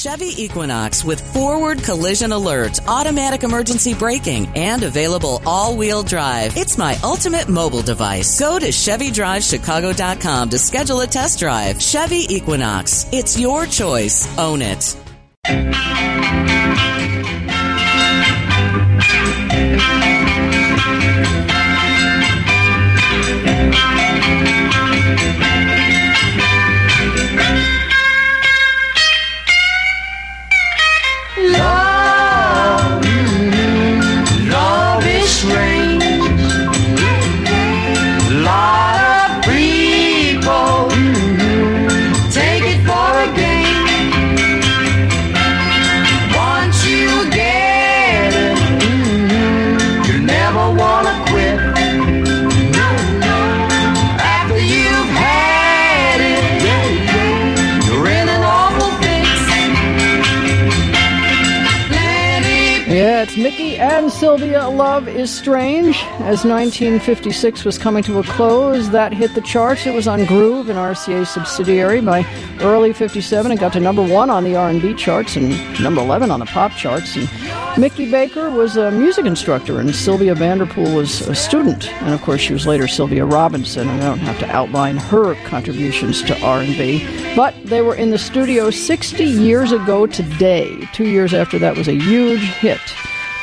Chevy Equinox with forward collision alert, automatic emergency braking, and available all-wheel drive. It's my ultimate mobile device. Go to ChevyDriveChicago.com to schedule a test drive. Chevy Equinox. It's your choice. Own it. Love is Strange. As 1956 was coming to a close, that hit the charts. It was on Groove, an RCA subsidiary. By early 57, it got to number one on the R&B charts and number 11 on the pop charts. And Mickey Baker was a music instructor, and Sylvia Vanderpool was a student. And of course, she was later Sylvia Robinson. And I don't have to outline her contributions to R&B, but they were in the studio 60 years ago today. Two years after that was a huge hit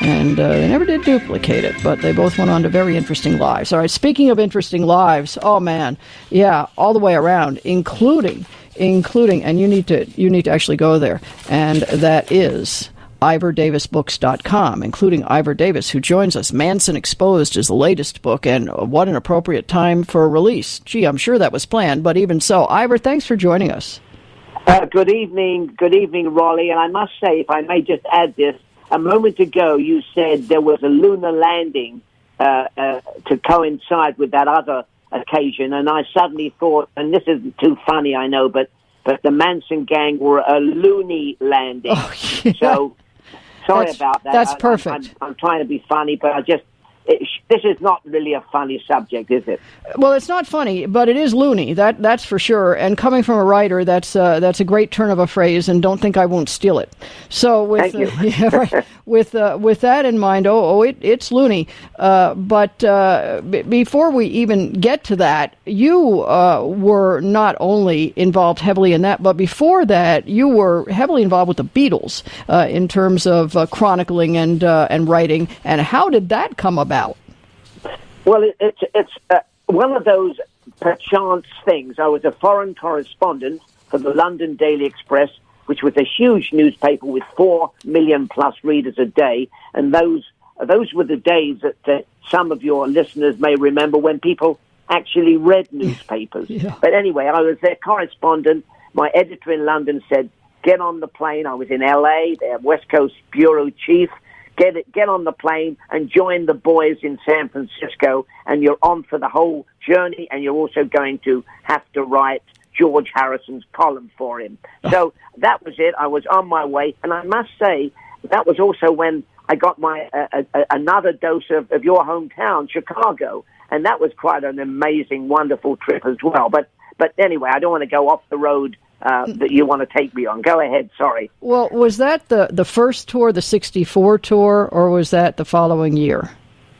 and uh, they never did duplicate it, but they both went on to very interesting lives. All right, speaking of interesting lives, oh man, yeah, all the way around, including, including, and you need to, you need to actually go there, and that is IvorDavisBooks.com, including Ivor Davis, who joins us. Manson Exposed is the latest book, and what an appropriate time for release. Gee, I'm sure that was planned, but even so, Ivor, thanks for joining us. Uh, good evening, good evening, Rollye. And I must say, if I may just add this, a moment ago you said there was a lunar landing uh, uh, to coincide with that other occasion, and I suddenly thought, and this isn't too funny, I know, but but the Manson gang were a loony landing. Oh, yeah. So sorry That's- about that. that's I- I'm- perfect. I'm, I'm trying to be funny, but I just this is not really a funny subject, is it? Well, it's not funny, but it is loony. That that's for sure. And coming from a writer, that's uh, that's a great turn of a phrase. And don't think I won't steal it. So with Thank uh, yeah, right. with uh, with that in mind, oh, oh it, it's loony. Uh, but uh, b- before we even get to that, you uh, were not only involved heavily in that, but before that, you were heavily involved with the Beatles uh, in terms of uh, chronicling and uh, and writing. And how did that come about? Well, it, it's it's uh, one of those perchance things. I was a foreign correspondent for the London Daily Express, which was a huge newspaper with four million plus readers a day, and those those were the days that uh, some of your listeners may remember when people actually read newspapers. Yeah. But anyway, I was their correspondent. My editor in London said, "Get on the plane." I was in LA, their West Coast bureau chief get it, get on the plane and join the boys in San Francisco, and you're on for the whole journey, and you're also going to have to write George Harrison's column for him. So that was it. I was on my way, and I must say that was also when I got my uh, uh, another dose of, of your hometown, Chicago, and that was quite an amazing, wonderful trip as well. But but anyway, I don't want to go off the road uh, that you want to take me on. Go ahead. Sorry. Well, was that the, the first tour, the 64 tour, or was that the following year?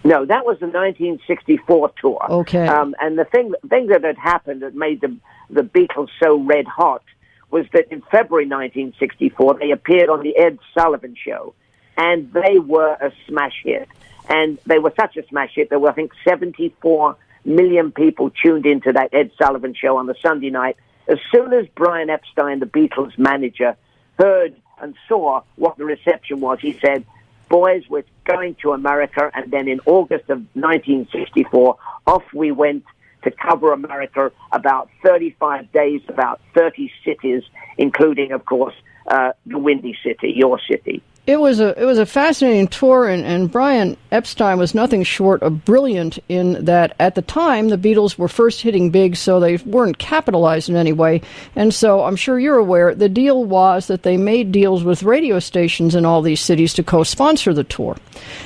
No, that was the 1964 tour. Okay. Um, and the thing, thing that had happened that made the, the Beatles so red hot was that in February 1964, they appeared on the Ed Sullivan Show, and they were a smash hit. And they were such a smash hit, there were, I think, 74 million people tuned into that Ed Sullivan Show on the Sunday night. As soon as Brian Epstein, the Beatles manager, heard and saw what the reception was, he said, boys, we're going to America. And then in August of 1964, off we went to cover America about 35 days, about 30 cities, including, of course, uh, the Windy City, your city. It was a it was a fascinating tour, and, and Brian Epstein was nothing short of brilliant in that at the time the Beatles were first hitting big, so they weren't capitalized in any way. And so I'm sure you're aware the deal was that they made deals with radio stations in all these cities to co-sponsor the tour,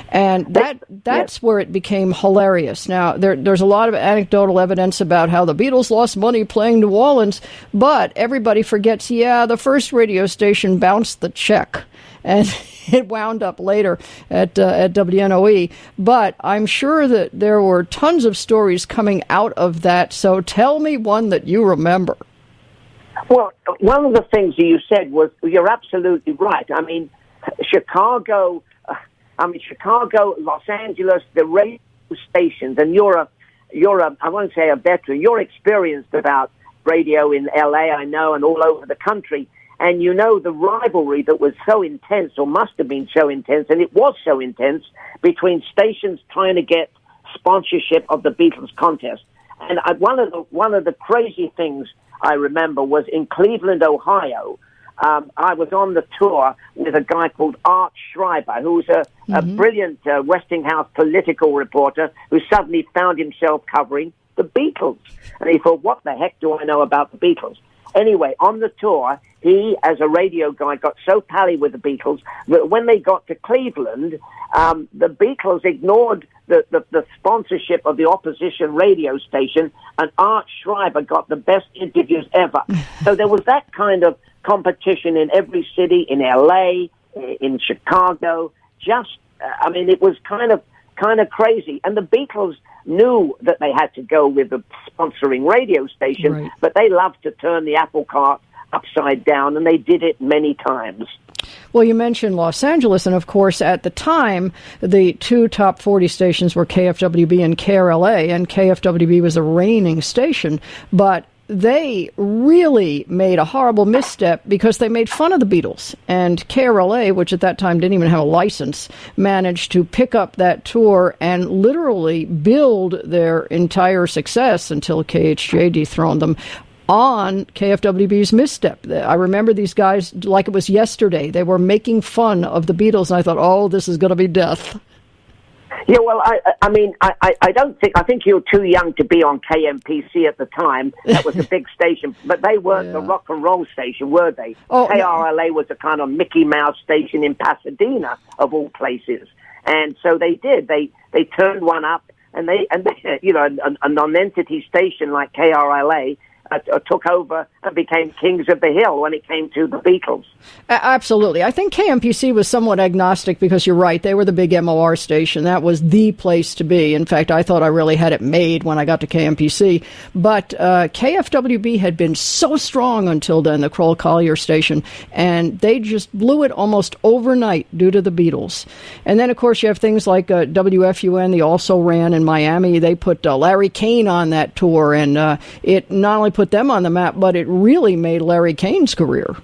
and that that's where it became hilarious. Now there, there's a lot of anecdotal evidence about how the Beatles lost money playing New Orleans, but everybody forgets. Yeah, the first radio station bounced the check and it wound up later at uh, at WNOE. But I'm sure that there were tons of stories coming out of that. So tell me one that you remember. Well, one of the things you said was you're absolutely right. I mean, Chicago. Uh, I mean, Chicago, Los Angeles, the radio stations, and you're a you're a I won't say a veteran. You're experienced about radio in LA, I know, and all over the country. And you know the rivalry that was so intense, or must have been so intense, and it was so intense between stations trying to get sponsorship of the Beatles contest. And I, one of the one of the crazy things I remember was in Cleveland, Ohio. Um, I was on the tour with a guy called Art Schreiber, who was a, mm-hmm. a brilliant uh, Westinghouse political reporter who suddenly found himself covering the Beatles. And he thought, what the heck do I know about the Beatles? Anyway, on the tour, he, as a radio guy, got so pally with the Beatles that when they got to Cleveland, um, the Beatles ignored the, the, the, sponsorship of the opposition radio station, and Art Schreiber got the best interviews ever. so there was that kind of competition in every city, in LA, in Chicago. Just, uh, I mean, it was kind of kind of crazy. And the Beatles knew that they had to go with a sponsoring radio station, right. but they loved to turn the apple cart upside down, and they did it many times. Well, you mentioned Los Angeles, and of course, at the time, the two top 40 stations were KFWB and KRLA, and KFWB was a reigning station. But they really made a horrible misstep because they made fun of the Beatles. And KRLA, which at that time didn't even have a license, managed to pick up that tour and literally build their entire success until KHJ dethroned them on KFWB's misstep. I remember these guys like it was yesterday. They were making fun of the Beatles, and I thought, oh, this is going to be death. Yeah, well, I, I mean, I, I don't think I think you're too young to be on KMPC at the time. That was a big station, but they weren't yeah. the rock and roll station, were they? Oh, KRLA no. was a kind of Mickey Mouse station in Pasadena, of all places, and so they did. They they turned one up, and they and they, you know a, a non-entity station like KRLA uh, took over and became kings of the hill when it came to the Beatles. Absolutely. I think KMPC was somewhat agnostic because you're right. They were the big MOR station. That was the place to be. In fact, I thought I really had it made when I got to KMPC. But uh, KFWB had been so strong until then, the Crowell-Collier station, and they just blew it almost overnight due to the Beatles. And then, of course, you have things like uh, WFUN, they also ran in Miami. They put uh, Larry Kane on that tour, and uh, it not only put them on the map, but it really made Larry Kane's career.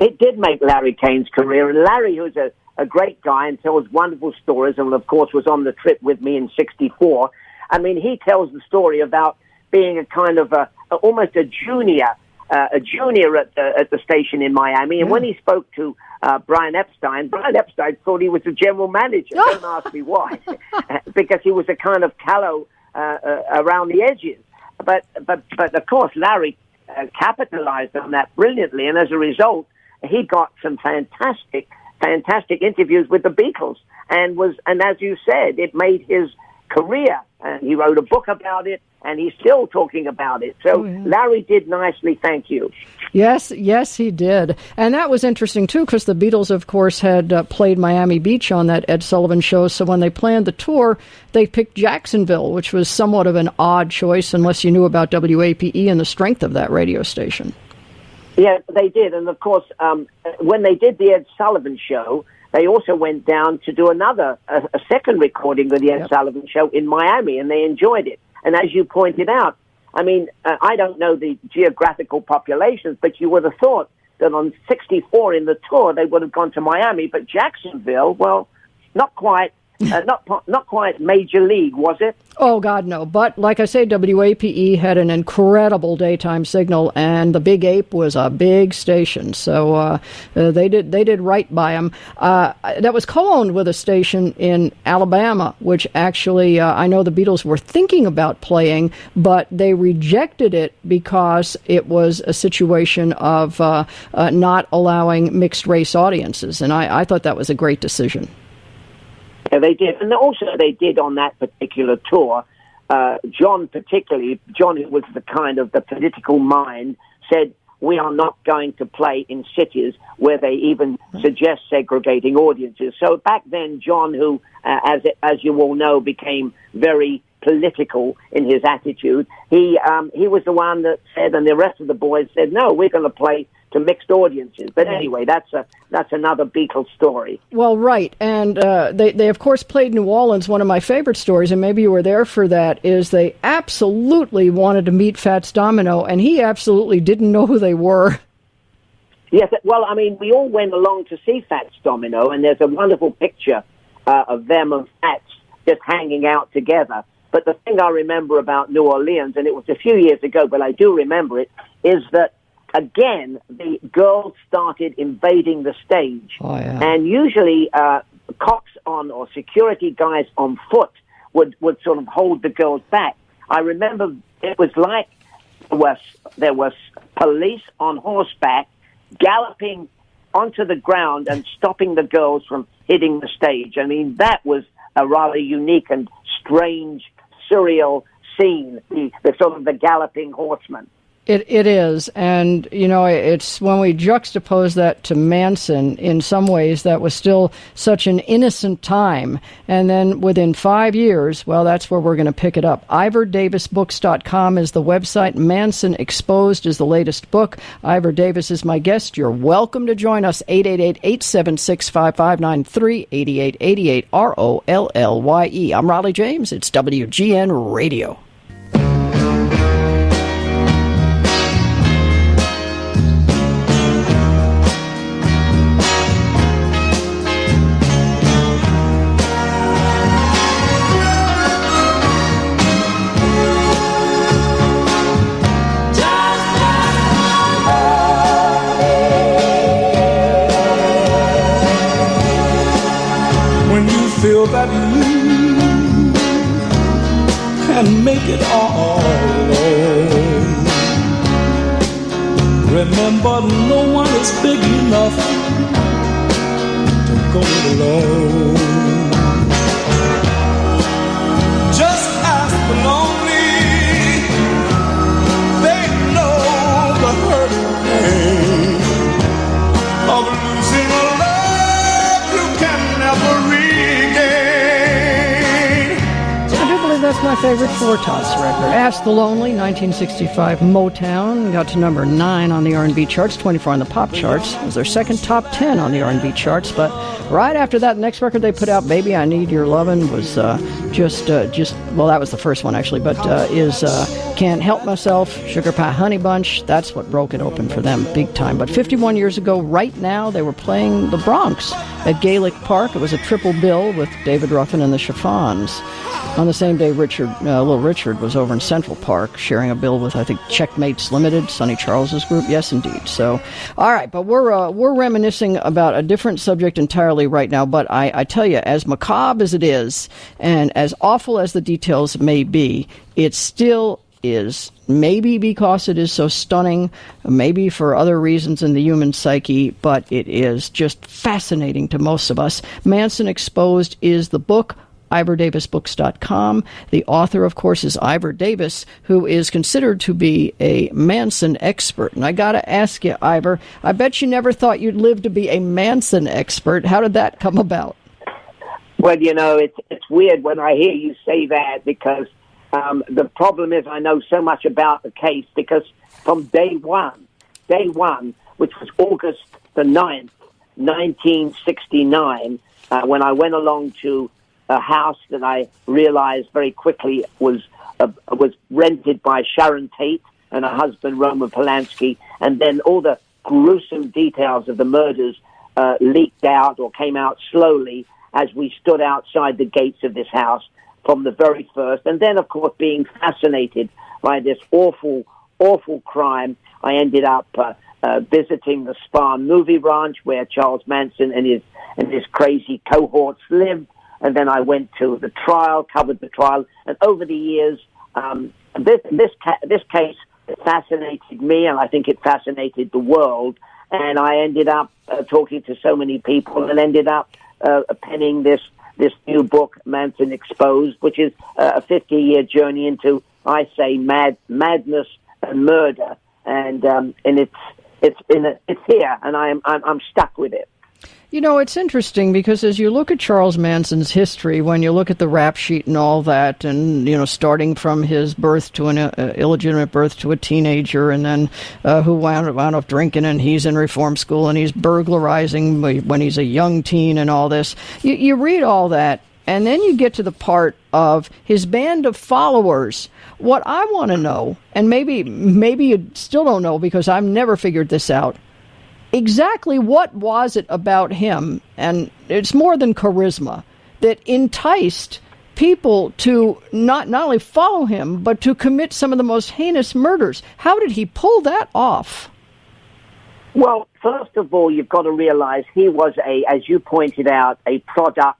It did make Larry Kane's career. And Larry, who's a, a great guy and tells wonderful stories, and of course was on the trip with me in '64. I mean, he tells the story about being a kind of a, a almost a junior, uh, a junior at the, at the station in Miami. And yeah. when he spoke to uh, Brian Epstein, Brian Epstein thought he was the general manager. Don't ask me why, because he was a kind of callow uh, uh, around the edges. But but but of course, Larry uh, capitalized on that brilliantly, and as a result, he got some fantastic, fantastic interviews with the Beatles, and was and as you said, it made his career. And he wrote a book about it, and he's still talking about it. So oh, yeah. Larry did nicely. Thank you. Yes, yes, he did, and that was interesting too, because the Beatles, of course, had uh, played Miami Beach on that Ed Sullivan show. So when they planned the tour, they picked Jacksonville, which was somewhat of an odd choice, unless you knew about WAPE and the strength of that radio station. Yeah, they did, and of course, um, when they did the Ed Sullivan show they also went down to do another, a, a second recording of the Ed yep. Sullivan Show in Miami, and they enjoyed it. And as you pointed out, I mean, uh, I don't know the geographical populations, but you would have thought that on 64 in the tour they would have gone to Miami, but Jacksonville, well, not quite. Uh, not not quite major league, was it? Oh God, no! But like I say, WAPE had an incredible daytime signal, and the Big Ape was a big station, so uh, uh, they did they did right by them. Uh, that was co-owned with a station in Alabama, which actually uh, I know the Beatles were thinking about playing, but they rejected it because it was a situation of not allowing mixed race audiences, and I, I thought that was a great decision. Yeah, they did, and also they did on that particular tour. Uh, John, particularly John, who was the kind of the political mind, said we are not going to play in cities where they even suggest segregating audiences. So back then, John, who, uh, as as you all know, became very political in his attitude, he um, he was the one that said, and the rest of the boys said, no, we're going to play to mixed audiences. But anyway, that's a that's another Beatles story. Well, right, and uh, they they of course played New Orleans. One of my favorite stories, and maybe you were there for that, is they absolutely wanted to meet Fats Domino, and he absolutely didn't know who they were. Yes, well, I mean, we all went along to see Fats Domino, and there's a wonderful picture uh, of them and Fats just hanging out together. But the thing I remember about New Orleans, and it was a few years ago, but I do remember it, is that again the girls started invading the stage, Oh, yeah. and usually uh, cops on or security guys on foot would would sort of hold the girls back. I remember it was like there was there was police on horseback galloping onto the ground and stopping the girls from hitting the stage. I mean, that was a rather unique and strange, surreal scene. The, the sort of the galloping horseman. It it is, and you know, it's when we juxtapose that to Manson. In some ways, that was still such an innocent time, and then within five years, well, that's where we're going to pick it up. IvorDavisBooks.com is the website. Manson Exposed is the latest book. Ivor Davis is my guest. You're welcome to join us. 888-876-5593, 8888 R O L L Y E. I'm Rollye James. It's WGN Radio. My favorite Four Tops record. Ask the Lonely, 1965 Motown, got to number nine on the R&B charts, 24 on the pop charts. It was their second top 10 on the R&B charts, but right after that, the next record they put out, "Baby I Need Your Lovin'," was uh, just, uh, just well, that was the first one actually, but uh, is uh, "Can't Help Myself," "Sugar Pie Honey Bunch." That's what broke it open for them, big time. But 51 years ago, right now, they were playing the Bronx at Gaelic Park. It was a triple bill with David Ruffin and the Chiffons. On the same day, Richard, uh, Little Richard, was over in Central Park sharing a bill with, I think, Checkmates Limited, Sonny Charles's group. Yes, indeed. So, all right, but we're uh, we're reminiscing about a different subject entirely right now. But I, I tell you, as macabre as it is, and as awful as the details may be, it still is maybe because it is so stunning, maybe for other reasons in the human psyche, but it is just fascinating to most of us. Manson Exposed is the book. IvorDavisBooks.com. The author, of course, is Ivor Davis, who is considered to be a Manson expert. And I got to ask you, Ivor, I bet you never thought you'd live to be a Manson expert. How did that come about? Well, you know, it's it's weird when I hear you say that because um, the problem is I know so much about the case because from day one, day one, which was August the 9th, 1969, uh, when I went along to a house that I realized very quickly was uh, was rented by Sharon Tate and her husband Roman Polanski, and then all the gruesome details of the murders uh, leaked out or came out slowly. As we stood outside the gates of this house from the very first. And then, of course, being fascinated by this awful, awful crime, I ended up uh, uh, visiting the Spahn movie ranch where Charles Manson and his and his crazy cohorts lived. And then I went to the trial, covered the trial, and over the years, um, this this ca- this case fascinated me, and I think it fascinated the world. And I ended up uh, talking to so many people, and ended up uh, penning this this new book, Manson Exposed, which is uh, a 50 year journey into, I say, mad madness and murder, and um, and it's it's in a, it's here, and I'm I'm, I'm stuck with it. You know, it's interesting because as you look at Charles Manson's history, when you look at the rap sheet and all that, and, you know, starting from his birth to an uh, illegitimate birth to a teenager, and then uh, who wound, wound up drinking, and he's in reform school, and he's burglarizing when he's a young teen, and all this. You, you read all that, and then you get to the part of his band of followers. What I want to know, and maybe maybe you still don't know because I've never figured this out exactly what was it about him, and it's more than charisma, that enticed people to not, not only follow him, but to commit some of the most heinous murders? How did he pull that off? Well, first of all, you've got to realize he was a, as you pointed out, a product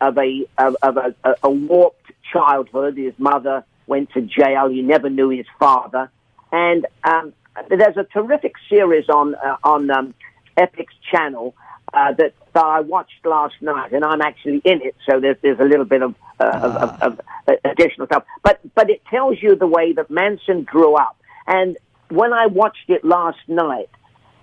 of a of, of a, a, warped childhood. His mother went to jail. He never knew his father, and um, there's a terrific series on uh, on um, Epix channel uh, that, that I watched last night, and I'm actually in it, so there's there's a little bit of, uh, of, of, of additional stuff. But but it tells you the way that Manson grew up, and when I watched it last night,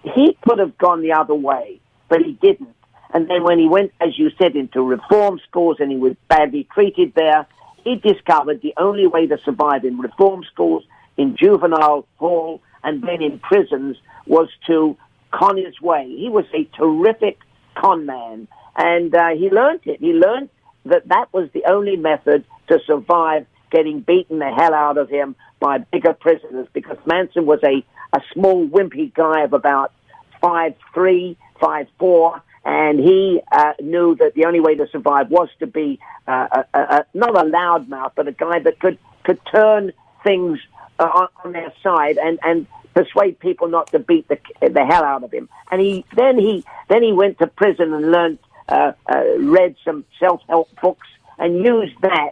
he could have gone the other way, but he didn't. And then when he went, as you said, into reform schools and he was badly treated there, he discovered the only way to survive in reform schools, in juvenile hall, and then in prisons was to con his way. He was a terrific con man, and uh, he learned it. He learned that that was the only method to survive getting beaten the hell out of him by bigger prisoners because Manson was a, a small, wimpy guy of about five three, five four, and he uh, knew that the only way to survive was to be uh, a, a, not a loudmouth, but a guy that could could turn things on, on their side and and persuade people not to beat the the hell out of him. And he then he then he went to prison and learned uh, uh, read some self help books and used that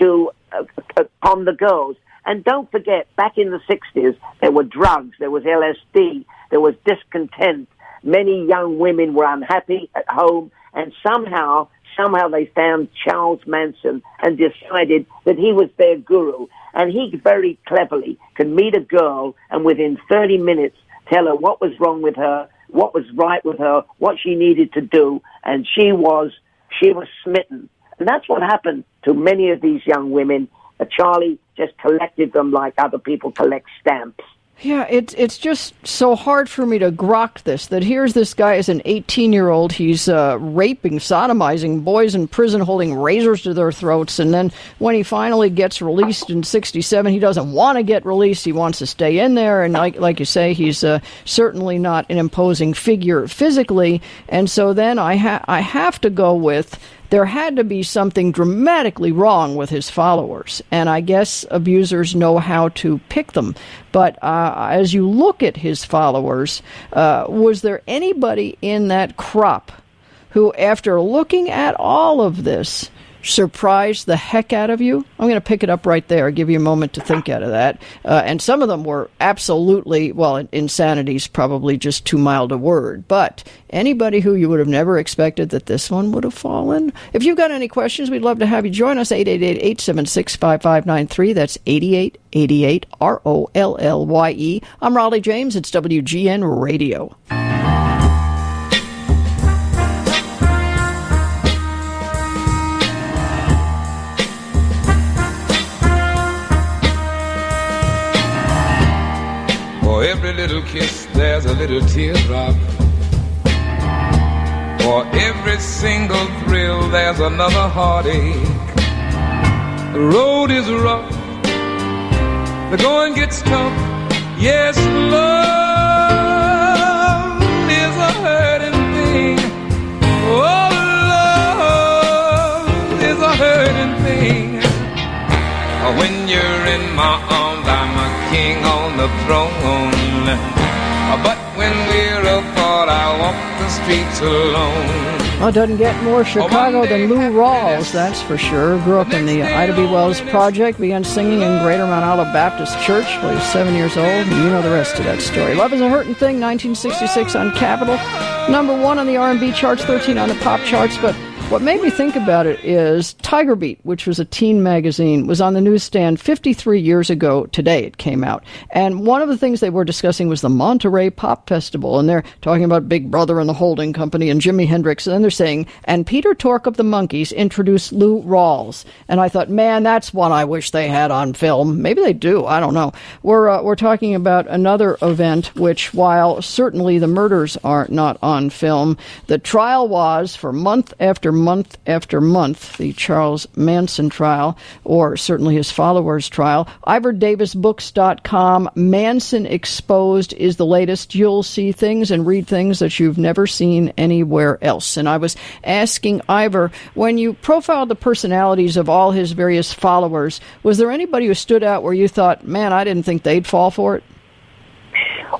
to uh, uh, the girls. And don't forget, back in the '60s, there were drugs, there was LSD, there was discontent. Many young women were unhappy at home, and somehow somehow they found Charles Manson and decided that he was their guru. And he very cleverly could meet a girl and within 30 minutes tell her what was wrong with her, what was right with her, what she needed to do. And she was, she was smitten. And that's what happened to many of these young women. Uh, Charlie just collected them like other people collect stamps. Yeah, it's it's just so hard for me to grok this. That here's this guy as an 18 year old. He's uh, raping, sodomizing boys in prison, holding razors to their throats, and then when he finally gets released in '67, he doesn't want to get released. He wants to stay in there, and like like you say, he's uh, certainly not an imposing figure physically. And so then I ha- I have to go with there had to be something dramatically wrong with his followers. And I guess abusers know how to pick them. But uh, as you look at his followers, uh, was there anybody in that crop who, after looking at all of this, surprised the heck out of you? I'm going to pick it up right there, give you a moment to think out of that. Uh, and some of them were absolutely, well, insanity is probably just too mild a word, but anybody who you would have never expected that this one would have fallen. If you've got any questions, we'd love to have you join us, 888-876-5593. That's 8888 R-O-L-L-Y-E. I'm Rollye James. It's WGN Radio. every little kiss there's a little teardrop. For every single thrill there's another heartache. The road is rough, the going gets tough. Yes, love is a hurting thing. Oh, love is a hurting thing. When you're in my arms the throne. But when we're apart, I walk the streets alone. Well, doesn't get more oh, Chicago than Lou Rawls, that's for sure. Grew up in the Ida B. Wells Project, began singing in Greater Mount Olive Baptist Church when he was seven years old, and you know the rest of that story. Love is a Hurting Thing, 1966 on Capitol. Number one on the R&B charts, 13 on the pop charts, but what made me think about it is Tiger Beat, which was a teen magazine, was on the newsstand 53 years ago today. It came out. And one of the things they were discussing was the Monterey Pop Festival. And they're talking about Big Brother and the Holding Company and Jimi Hendrix. And then they're saying, and Peter Tork of the Monkees introduced Lou Rawls. And I thought, man, that's one I wish they had on film. Maybe they do. I don't know. We're, uh, we're talking about another event, which, while certainly the murders are not on film, the trial was for month after month after month, the Charles Manson trial, or certainly his followers' trial. IvorDavisBooks.com, Manson Exposed is the latest. You'll see things and read things that you've never seen anywhere else. And I was asking Ivor, when you profiled the personalities of all his various followers, was there anybody who stood out where you thought, man, I didn't think they'd fall for it?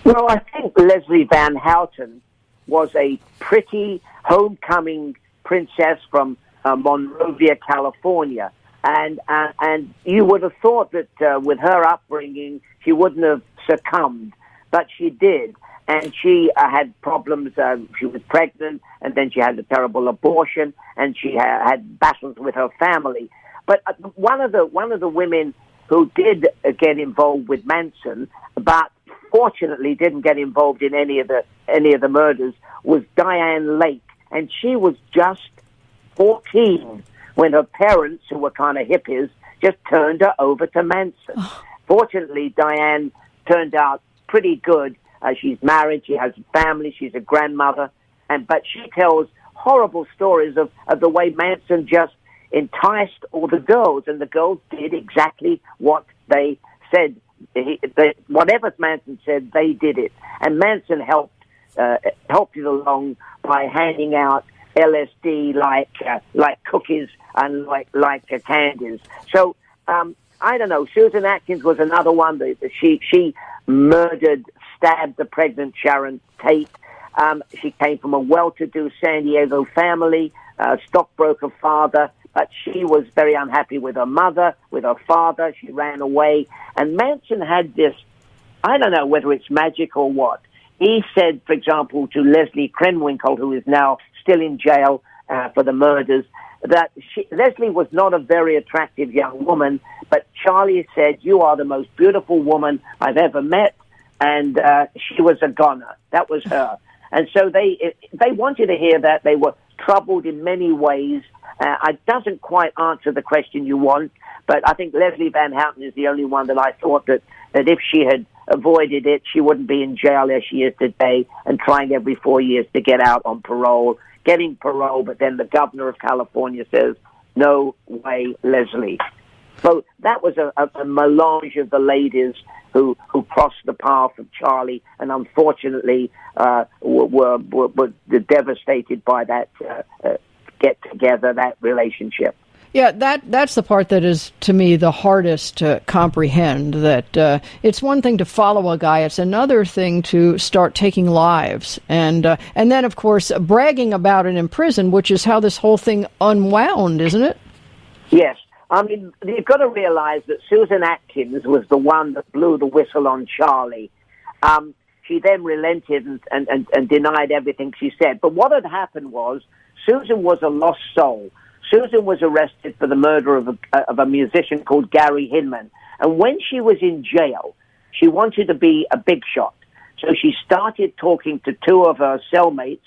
Well, I think Leslie Van Houten was a pretty homecoming princess from uh, Monrovia, California. And, uh, and you would have thought that uh, with her upbringing, she wouldn't have succumbed, but she did. And she uh, had problems. Uh, she was pregnant, and then she had a terrible abortion, and she ha- had battles with her family. But uh, one of the one of the women who did uh, get involved with Manson, but fortunately didn't get involved in any of the any of the murders, was Diane Lake, and she was just 14 when her parents, who were kind of hippies, just turned her over to Manson. Fortunately, Diane turned out pretty good. Uh, she's married, she has a family, she's a grandmother, and but she tells horrible stories of, of the way Manson just enticed all the girls, and the girls did exactly what they said. He, they, whatever Manson said, they did it, and Manson helped uh, helped it along by handing out LSD like uh, like cookies and like like uh, candies. So um, I don't know. Susan Atkins was another one that she she murdered, stabbed the pregnant Sharon Tate. Um, she came from a well-to-do San Diego family, uh, stockbroker father, but she was very unhappy with her mother, with her father. She ran away, and Manson had this. I don't know whether it's magic or what. He said, for example, to Leslie Krenwinkel, who is now still in jail uh, for the murders, that she, Leslie was not a very attractive young woman, but Charlie said, "You are the most beautiful woman I've ever met," and uh, she was a goner. That was her, and so they they wanted to hear that they were troubled in many ways. Uh, it doesn't quite answer the question you want, but I think Leslie Van Houten is the only one that I thought that that if she had avoided it, she wouldn't be in jail as she is today and trying every four years to get out on parole getting parole, but then the governor of California says, no way, Leslie. So that was a, a, a melange of the ladies who, who crossed the path of Charlie and unfortunately uh, were, were, were devastated by that uh, uh, get together, that relationship. Yeah, that that's the part that is to me the hardest to comprehend. That uh, it's one thing to follow a guy; it's another thing to start taking lives, and uh, and then of course bragging about it in prison, which is how this whole thing unwound, isn't it? Yes, I mean you've got to realize that Susan Atkins was the one that blew the whistle on Charlie. Um, she then relented and, and, and, and denied everything she said. But what had happened was Susan was a lost soul. Susan was arrested for the murder of a, of a musician called Gary Hinman. And when she was in jail, she wanted to be a big shot. So she started talking to two of her cellmates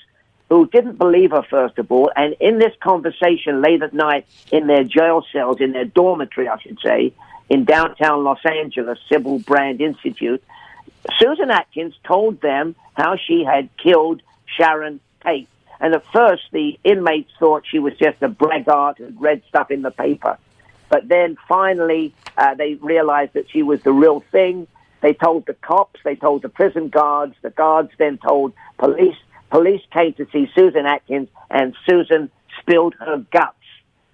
who didn't believe her, first of all. And in this conversation late at night in their jail cells, in their dormitory, I should say, in downtown Los Angeles, Sybil Brand Institute, Susan Atkins told them how she had killed Sharon Tate. And at first, the inmates thought she was just a braggart and read stuff in the paper. But then finally, uh, they realized that she was the real thing. They told the cops, they told the prison guards, the guards then told police. Police came to see Susan Atkins, and Susan spilled her guts.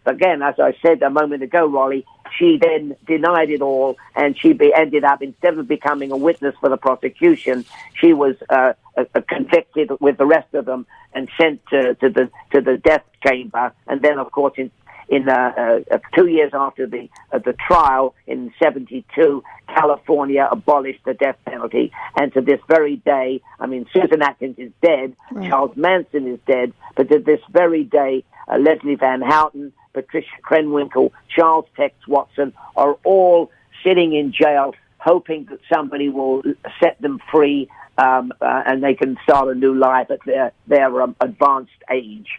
again, as I said a moment ago, Rollye, she then denied it all, and she be, ended up instead of becoming a witness for the prosecution, she was uh, uh, convicted with the rest of them and sent to, to the to the death chamber. And then, of course, in in uh, uh, two years after the uh, the trial in '72, California abolished the death penalty, and to this very day, I mean, Susan Atkins is dead, Right. Charles Manson is dead, but to this very day, uh, Leslie Van Houten, Patricia Krenwinkel, Charles Tex Watson are all sitting in jail, hoping that somebody will set them free. Um, uh, and they can start a new life at their their um, advanced age.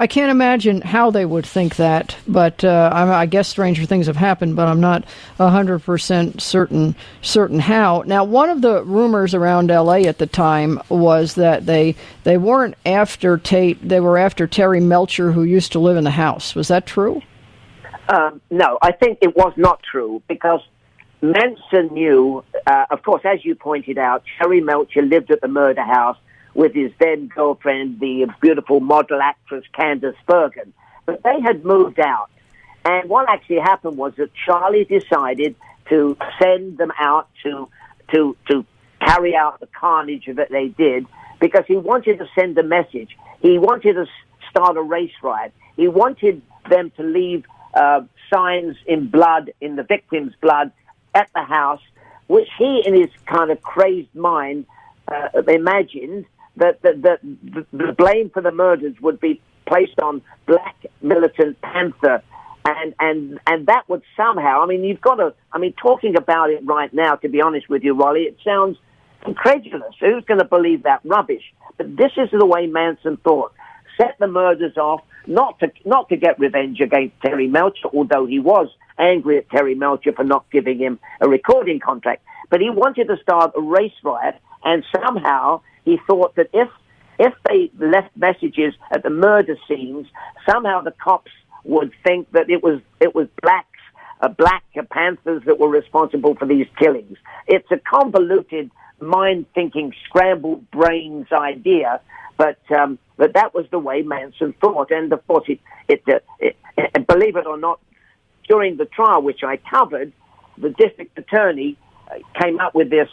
I can't imagine how they would think that, but uh, I, I guess stranger things have happened. But I'm not hundred percent certain certain how. Now, one of the rumors around L.A. at the time was that they they weren't after Tate; they were after Terry Melcher, who used to live in the house. Was that true? Um, no, I think it was not true because Manson knew, uh, of course, as you pointed out, Terry Melcher lived at the murder house with his then girlfriend, the beautiful model actress Candice Bergen. But they had moved out. And what actually happened was that Charlie decided to send them out to, to, to carry out the carnage that they did because he wanted to send a message. He wanted to start a race riot. He wanted them to leave uh, signs in blood, in the victim's blood, at the house, which he, in his kind of crazed mind, uh, imagined that, the, blame for the murders would be placed on black militant Panther. And, and, and that would somehow, I mean, you've got to, I mean, talking about it right now, to be honest with you, Rollye, it sounds incredulous. Who's going to believe that rubbish? But this is the way Manson thought. Set the murders off, not to, not to get revenge against Terry Melcher, although he was angry at Terry Melcher for not giving him a recording contract. But he wanted to start a race riot, and somehow he thought that if if they left messages at the murder scenes, somehow the cops would think that it was it was blacks, uh, black Panthers that were responsible for these killings. It's a convoluted, mind-thinking, scrambled brains idea, but um, but that was the way Manson thought, and of course, it, it, uh, it, it believe it or not, during the trial which I covered, the district attorney uh, came up with this.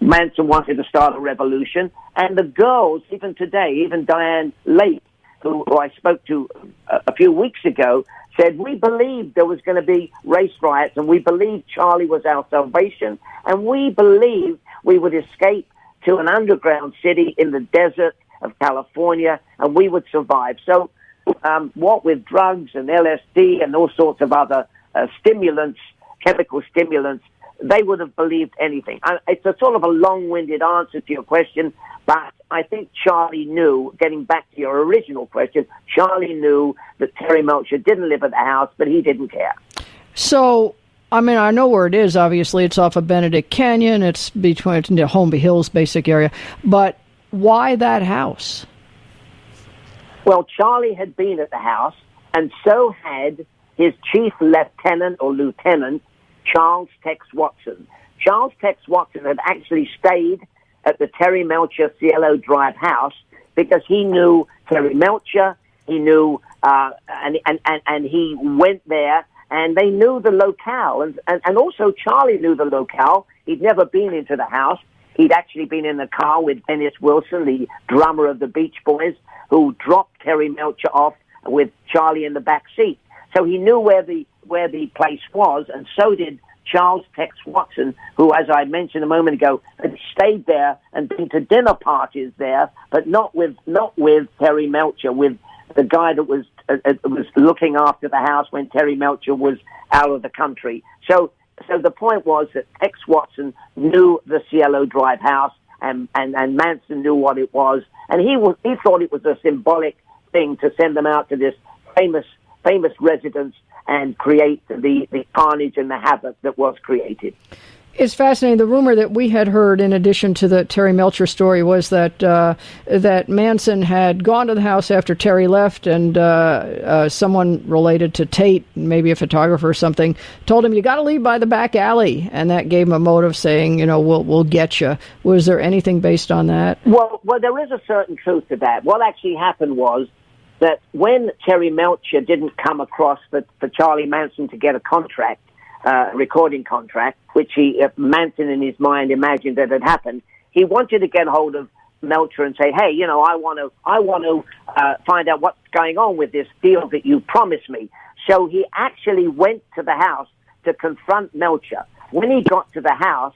Manson wanted to start a revolution, and the girls, even today, even Diane Lake, who, who I spoke to a, a few weeks ago, said we believed there was going to be race riots, and we believed Charlie was our salvation, and we believed we would escape to an underground city in the desert of California, and we would survive. So, um, what with drugs and LSD and all sorts of other uh, stimulants, chemical stimulants, they would have believed anything. It's a sort of a long-winded answer to your question, but I think Charlie knew, getting back to your original question, Charlie knew that Terry Melcher didn't live at the house, but he didn't care. So, I mean, I know where it is. Obviously, it's off of Benedict Canyon. It's between it's near Holmby Hills, basic area. But why that house? Well, Charlie had been at the house, and so had his chief lieutenant or lieutenant, Charles Tex Watson. Charles Tex Watson had actually stayed at the Terry Melcher Cielo Drive house because he knew Terry Melcher, he knew, uh, and, and, and, and he went there and they knew the locale. And, and, and also Charlie knew the locale. He'd never been into the house. He'd actually been in the car with Dennis Wilson, the drummer of the Beach Boys, who dropped Terry Melcher off with Charlie in the back seat. So he knew where the where the place was, and so did Charles Tex Watson, who, as I mentioned a moment ago, had stayed there and been to dinner parties there, but not with not with Terry Melcher, with the guy that was uh, uh, was looking after the house when Terry Melcher was out of the country. So, so the point was that Tex Watson knew the Cielo Drive house, and and and Manson knew what it was, and he was he thought it was a symbolic thing to send them out to this famous famous residence and create the, the carnage and the havoc that was created. It's fascinating. The rumor that we had heard, in addition to the Terry Melcher story, was that uh, that Manson had gone to the house after Terry left, and uh, uh, someone related to Tate, maybe a photographer or something, told him, "You got to leave by the back alley," and that gave him a motive, saying, "You know, we'll we'll get you." Was there anything based on that? Well, well, there is a certain truth to that. What actually happened was that when Terry Melcher didn't come across for, for Charlie Manson to get a contract, uh, recording contract, which he uh, Manson in his mind imagined that had happened, he wanted to get hold of Melcher and say, "Hey, you know, I want to, I want to uh, find out what's going on with this deal that you promised me." So he actually went to the house to confront Melcher. When he got to the house,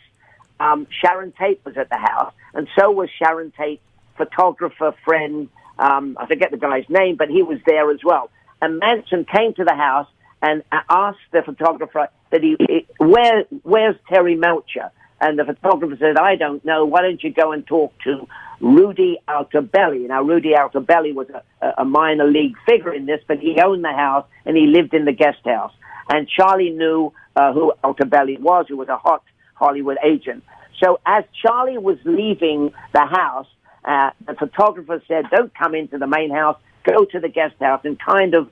um, Sharon Tate was at the house, and so was Sharon Tate's photographer friend. Um, I forget the guy's name, but he was there as well. And Manson came to the house and asked the photographer that he, where, where's Terry Melcher? And the photographer said, I don't know. Why don't you go and talk to Rudy Altobelli? Now, Rudy Altobelli was a, a minor league figure in this, but he owned the house and he lived in the guest house. And Charlie knew uh, who Altobelli was, who was a hot Hollywood agent. So as Charlie was leaving the house, uh, the photographer said, "Don't come into the main house. Go to the guest house," and kind of,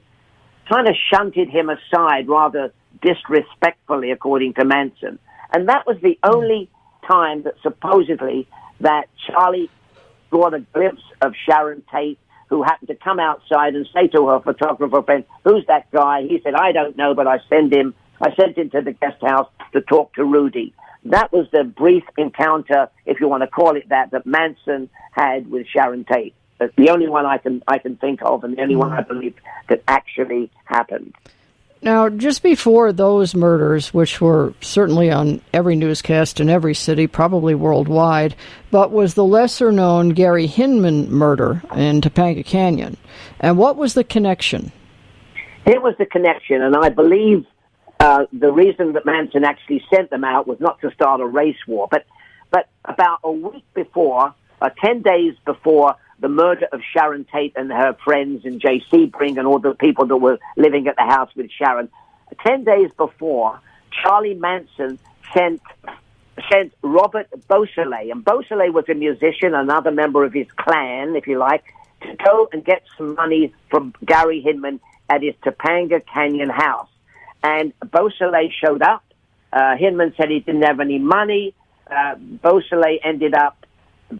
kind of shunted him aside rather disrespectfully, according to Manson. And that was the only time that supposedly that Charlie got a glimpse of Sharon Tate, who happened to come outside and say to her photographer friend, "Who's that guy?" He said, "I don't know, but I send him. I sent him to the guest house to talk to Rudy." That was the brief encounter, if you want to call it that, that Manson had with Sharon Tate. That's the only one I can I can think of, and the only one I believe that actually happened. Now, just before those murders, which were certainly on every newscast in every city, probably worldwide, but was the lesser known Gary Hinman murder in Topanga Canyon. And what was the connection? It was the connection, and I believe uh, the reason that Manson actually sent them out was not to start a race war, but but about a week before, uh, ten days before the murder of Sharon Tate and her friends and J.C. Sebring and all the people that were living at the house with Sharon, ten days before, Charlie Manson sent sent Robert Beausoleil, and Beausoleil was a musician, another member of his clan, if you like, to go and get some money from Gary Hinman at his Topanga Canyon house. And Beausoleil showed up. Uh, Hinman said he didn't have any money. Uh, Beausoleil ended up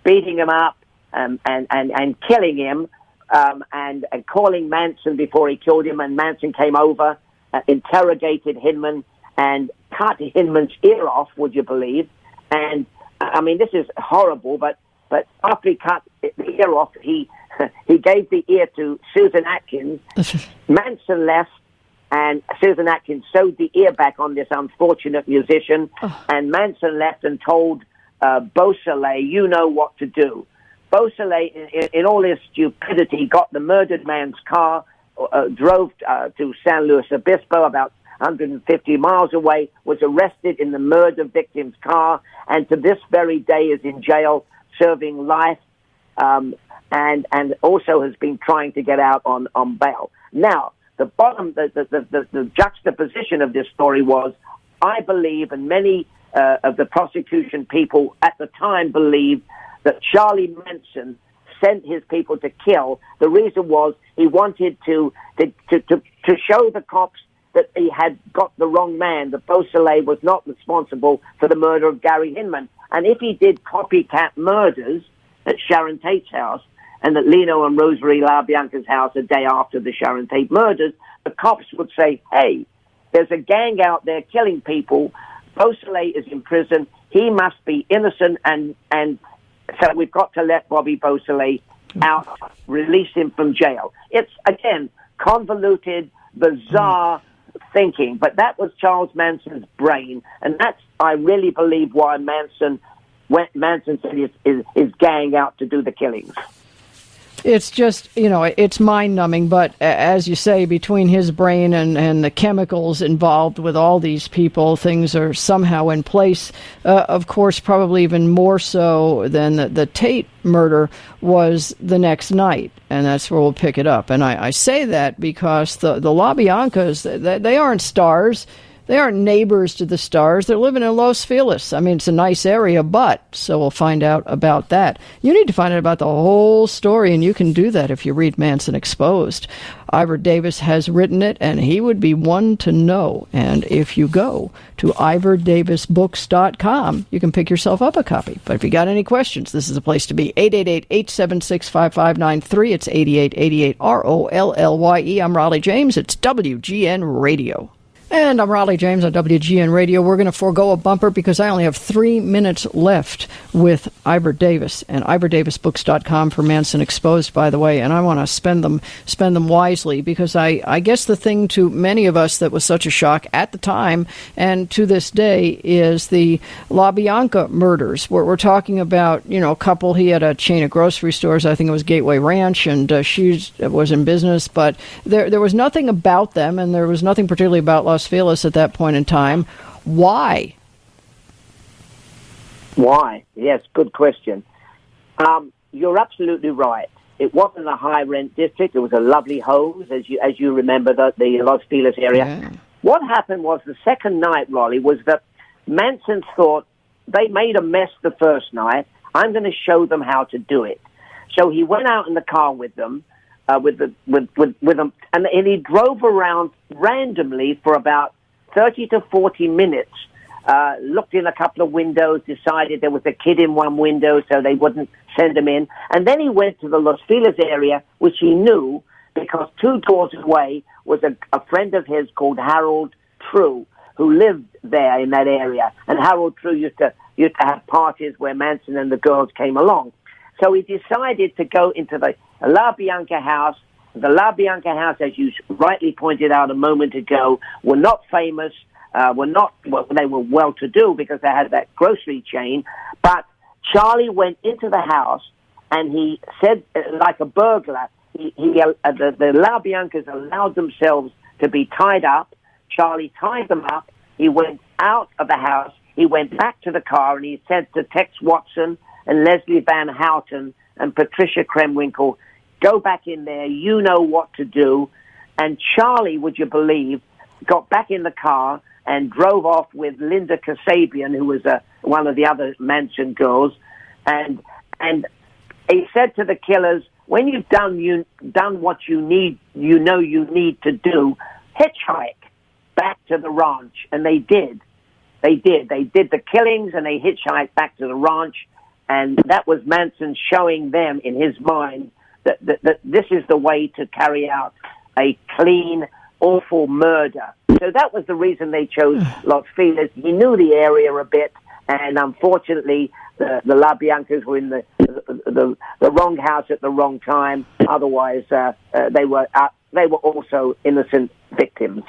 beating him up um, and, and, and killing him um, and, and calling Manson before he killed him. And Manson came over, uh, interrogated Hinman, and cut Hinman's ear off, would you believe? And I mean, this is horrible, but, but after he cut the ear off, he, he gave the ear to Susan Atkins. Manson left and Susan Atkins sewed the ear back on this unfortunate musician, oh. and Manson left and told uh, Beausoleil, you know what to do. Beausoleil, in, in all his stupidity, got the murdered man's car, uh, drove uh, to San Luis Obispo, about 150 miles away, was arrested in the murder victim's car, and to this very day is in jail serving life, um, and and also has been trying to get out on on bail. Now, the bottom, the, the, the, the juxtaposition of this story was, I believe, and many uh, of the prosecution people at the time believed that Charlie Manson sent his people to kill. The reason was he wanted to to, to, to, to show the cops that he had got the wrong man, that Beausoleil was not responsible for the murder of Gary Hinman. And if he did copycat murders at Sharon Tate's house, and that Leno and Rosemary LaBianca's house a day after the Sharon Tate murders, the cops would say, hey, there's a gang out there killing people. Beausoleil is in prison. He must be innocent, and, and so we've got to let Bobby Beausoleil out, release him from jail. It's, again, convoluted, bizarre thinking, but that was Charles Manson's brain, and that's, I really believe, why Manson, went, Manson sent his, his, his gang out to do the killings. It's just, you know, it's mind numbing, but as you say, between his brain and, and the chemicals involved with all these people, things are somehow in place. Uh, of course, probably even more so than the, the, Tate murder was the next night, and that's where we'll pick it up. And I, I say that because the, the LaBiancas, they, they aren't stars They aren't neighbors to the stars. They're living in Los Feliz. I mean, it's a nice area, but so we'll find out about that. You need to find out about the whole story, and you can do that if you read Manson Exposed. Ivor Davis has written it, and he would be one to know. And if you go to ivordavisbooks.com, you can pick yourself up a copy. But if you got any questions, this is the place to be. 888-876-5593. It's 8888 R-O-L-L-Y-E. I'm Rollye James. It's WGN Radio. And I'm Rollye James on WGN Radio. We're going to forego a bumper because I only have three minutes left with Ivor Davis and IvorDavisBooks.com for Manson Exposed, by the way. And I want to spend them spend them wisely because I, I guess the thing to many of us that was such a shock at the time and to this day is the LaBianca murders, where we're talking about you know a couple. He had a chain of grocery stores. I think it was Gateway Ranch, and uh, she was in business, but there there was nothing about them, and there was nothing particularly about Los Feliz at that point in time. Why? Why? Yes, good question. Um, you're absolutely right. It wasn't a high rent district. It was a lovely hose, as you as you remember the, the Los Feliz area. Yeah. What happened was the second night, Rollye, was that Manson thought they made a mess the first night. I'm going to show them how to do it. So he went out in the car with them, uh, with the with, with with them, and, and he drove around randomly for about thirty to forty minutes. Uh, looked in a couple of windows, decided there was a kid in one window, so they wouldn't send him in. And then he went to the Los Feliz area, which he knew because two doors away was a, a friend of his called Harold True, who lived there in that area. And Harold True used to used to have parties where Manson and the girls came along. So he decided to go into the La Bianca house. The La Bianca house, as you rightly pointed out a moment ago, were not famous, uh, were not, well, they were well to do because they had that grocery chain. But Charlie went into the house and he said, like a burglar, he, he uh, the, the La Biancas allowed themselves to be tied up. Charlie tied them up. He went out of the house. He went back to the car and he said to Tex Watson and Leslie Van Houten and Patricia Krenwinkel, go back in there. You know what to do. And Charlie, would you believe, got back in the car and drove off with Linda Kasabian, who was uh, one of the other Manson girls. And, and he said to the killers, when you've done, you, done what you need, you know you need to do, hitchhike back to the ranch. And they did. They did. They did the killings and they hitchhiked back to the ranch. And that was Manson showing them in his mind that, that, that this is the way to carry out a clean, awful murder. So that was the reason they chose Los Feliz. He knew the area a bit, and unfortunately, the, the La Biancas were in the, the, the, the wrong house at the wrong time. Otherwise, uh, uh, they were uh, they were also innocent victims.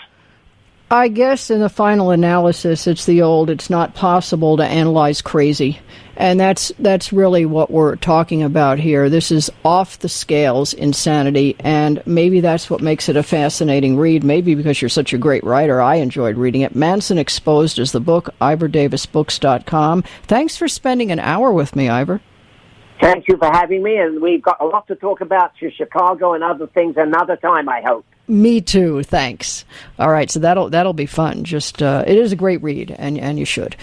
I guess in the final analysis, it's the old, it's not possible to analyze crazy. And that's, that's really what we're talking about here. This is off the scales insanity, and maybe that's what makes it a fascinating read. Maybe because you're such a great writer, I enjoyed reading it. Manson Exposed is the book, IvorDavisBooks.com. Thanks for spending an hour with me, Ivor. Thank you for having me, and we've got a lot to talk about to Chicago and other things another time, I hope. Me too, thanks. All right, so that'll that'll be fun. Just uh, it is a great read, and and you should.